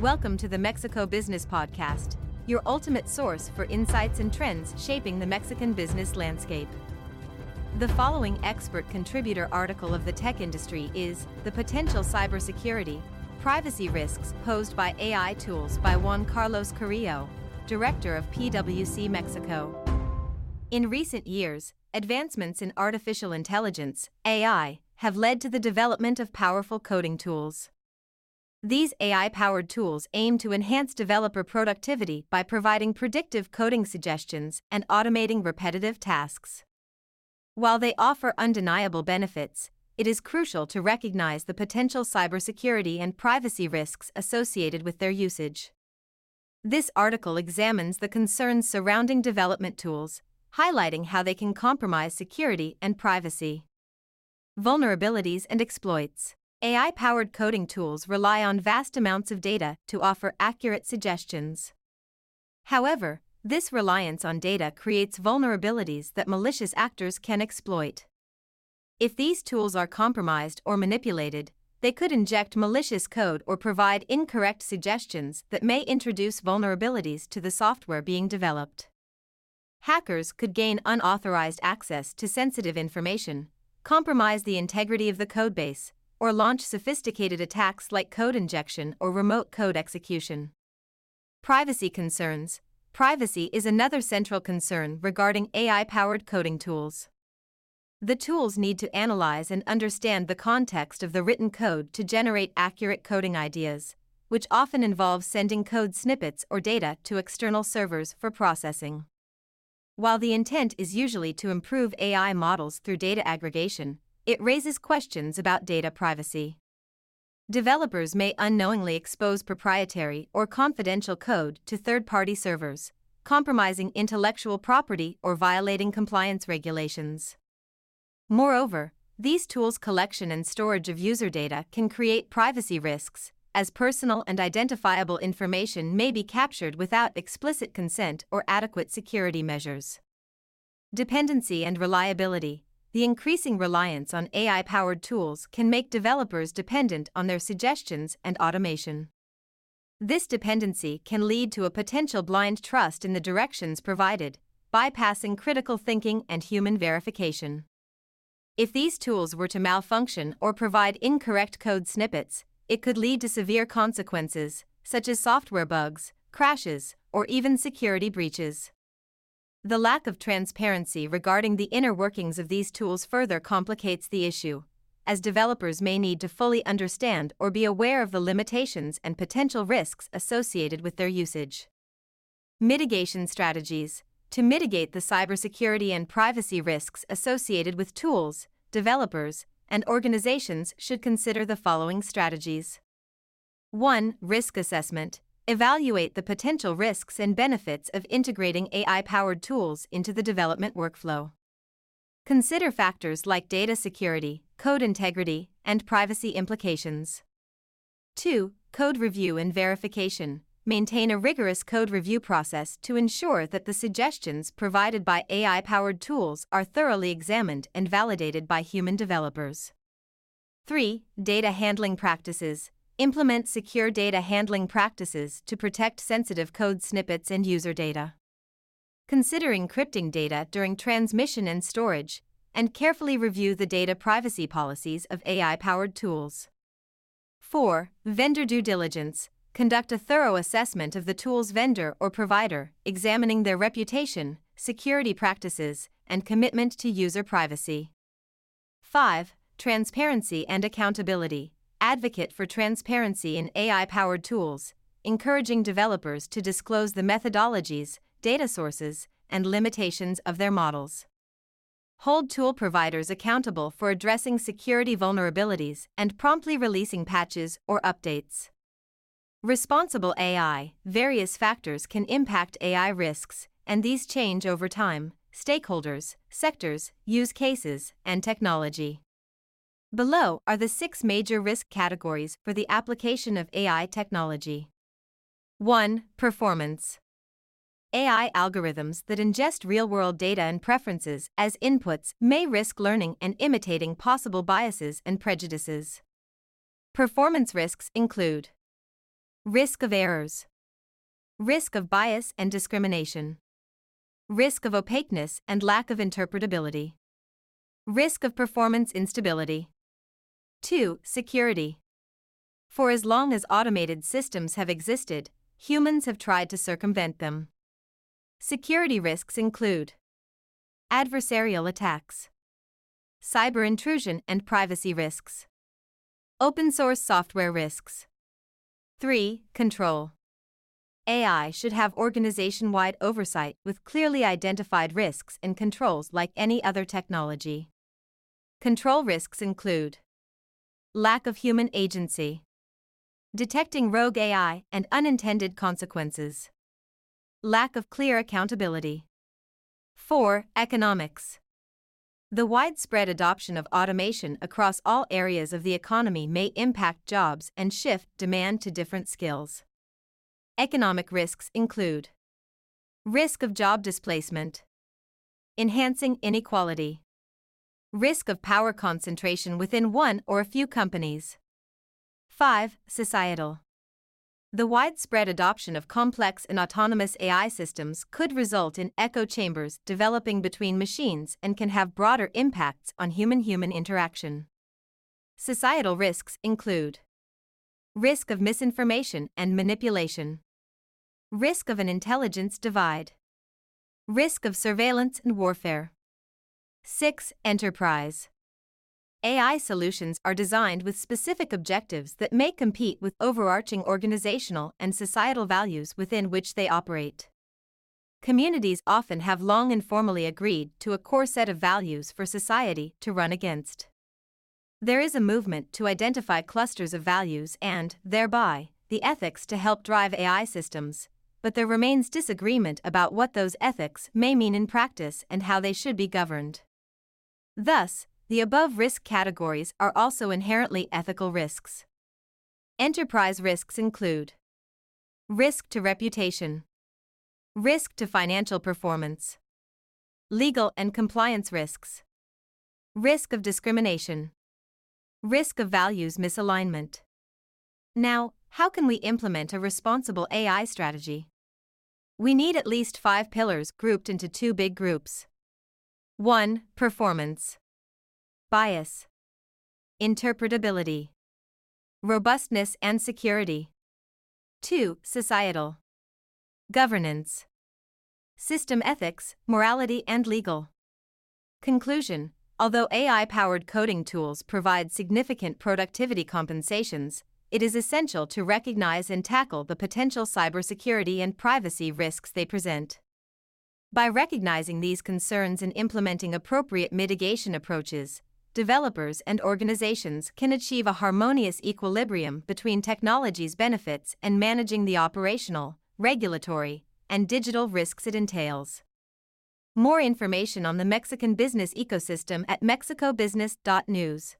Welcome to the Mexico Business Podcast, your ultimate source for insights and trends shaping the Mexican business landscape. The following expert contributor article of the tech industry is The Potential Cybersecurity Privacy Risks Posed by AI Tools by Juan Carlos Carrillo, Director of PwC Mexico. In recent years, advancements in artificial intelligence, AI, have led to the development of powerful coding tools. These AI powered tools aim to enhance developer productivity by providing predictive coding suggestions and automating repetitive tasks. While they offer undeniable benefits, it is crucial to recognize the potential cybersecurity and privacy risks associated with their usage. This article examines the concerns surrounding development tools, highlighting how they can compromise security and privacy. Vulnerabilities and exploits. AI powered coding tools rely on vast amounts of data to offer accurate suggestions. However, this reliance on data creates vulnerabilities that malicious actors can exploit. If these tools are compromised or manipulated, they could inject malicious code or provide incorrect suggestions that may introduce vulnerabilities to the software being developed. Hackers could gain unauthorized access to sensitive information, compromise the integrity of the codebase, or launch sophisticated attacks like code injection or remote code execution. Privacy concerns. Privacy is another central concern regarding AI powered coding tools. The tools need to analyze and understand the context of the written code to generate accurate coding ideas, which often involves sending code snippets or data to external servers for processing. While the intent is usually to improve AI models through data aggregation, it raises questions about data privacy. Developers may unknowingly expose proprietary or confidential code to third party servers, compromising intellectual property or violating compliance regulations. Moreover, these tools' collection and storage of user data can create privacy risks, as personal and identifiable information may be captured without explicit consent or adequate security measures. Dependency and reliability the increasing reliance on AI powered tools can make developers dependent on their suggestions and automation. This dependency can lead to a potential blind trust in the directions provided, bypassing critical thinking and human verification. If these tools were to malfunction or provide incorrect code snippets, it could lead to severe consequences, such as software bugs, crashes, or even security breaches. The lack of transparency regarding the inner workings of these tools further complicates the issue, as developers may need to fully understand or be aware of the limitations and potential risks associated with their usage. Mitigation strategies To mitigate the cybersecurity and privacy risks associated with tools, developers, and organizations should consider the following strategies 1. Risk assessment Evaluate the potential risks and benefits of integrating AI powered tools into the development workflow. Consider factors like data security, code integrity, and privacy implications. 2. Code review and verification. Maintain a rigorous code review process to ensure that the suggestions provided by AI powered tools are thoroughly examined and validated by human developers. 3. Data handling practices. Implement secure data handling practices to protect sensitive code snippets and user data. Consider encrypting data during transmission and storage, and carefully review the data privacy policies of AI powered tools. 4. Vendor due diligence. Conduct a thorough assessment of the tool's vendor or provider, examining their reputation, security practices, and commitment to user privacy. 5. Transparency and accountability advocate for transparency in AI powered tools, encouraging developers to disclose the methodologies, data sources, and limitations of their models. Hold tool providers accountable for addressing security vulnerabilities and promptly releasing patches or updates. Responsible AI Various factors can impact AI risks, and these change over time stakeholders, sectors, use cases, and technology. Below are the six major risk categories for the application of AI technology. 1. Performance. AI algorithms that ingest real world data and preferences as inputs may risk learning and imitating possible biases and prejudices. Performance risks include Risk of errors. Risk of bias and discrimination. Risk of opaqueness and lack of interpretability. Risk of performance instability. 2. Security. For as long as automated systems have existed, humans have tried to circumvent them. Security risks include adversarial attacks, cyber intrusion and privacy risks, open source software risks. 3. Control. AI should have organization wide oversight with clearly identified risks and controls like any other technology. Control risks include lack of human agency, detecting rogue AI and unintended consequences, lack of clear accountability. 4. Economics. The widespread adoption of automation across all areas of the economy may impact jobs and shift demand to different skills. Economic risks include risk of job displacement, enhancing inequality, Risk of power concentration within one or a few companies. 5. Societal. The widespread adoption of complex and autonomous AI systems could result in echo chambers developing between machines and can have broader impacts on human human interaction. Societal risks include risk of misinformation and manipulation, risk of an intelligence divide, risk of surveillance and warfare. 6. Enterprise. AI solutions are designed with specific objectives that may compete with overarching organizational and societal values within which they operate. Communities often have long informally agreed to a core set of values for society to run against. There is a movement to identify clusters of values and, thereby, the ethics to help drive AI systems, but there remains disagreement about what those ethics may mean in practice and how they should be governed. Thus, the above risk categories are also inherently ethical risks. Enterprise risks include risk to reputation, risk to financial performance, legal and compliance risks, risk of discrimination, risk of values misalignment. Now, how can we implement a responsible AI strategy? We need at least five pillars grouped into two big groups. 1. Performance. Bias. Interpretability. Robustness and security. 2. Societal. Governance. System ethics, morality, and legal. Conclusion Although AI powered coding tools provide significant productivity compensations, it is essential to recognize and tackle the potential cybersecurity and privacy risks they present. By recognizing these concerns and implementing appropriate mitigation approaches, developers and organizations can achieve a harmonious equilibrium between technology's benefits and managing the operational, regulatory, and digital risks it entails. More information on the Mexican business ecosystem at mexicobusiness.news.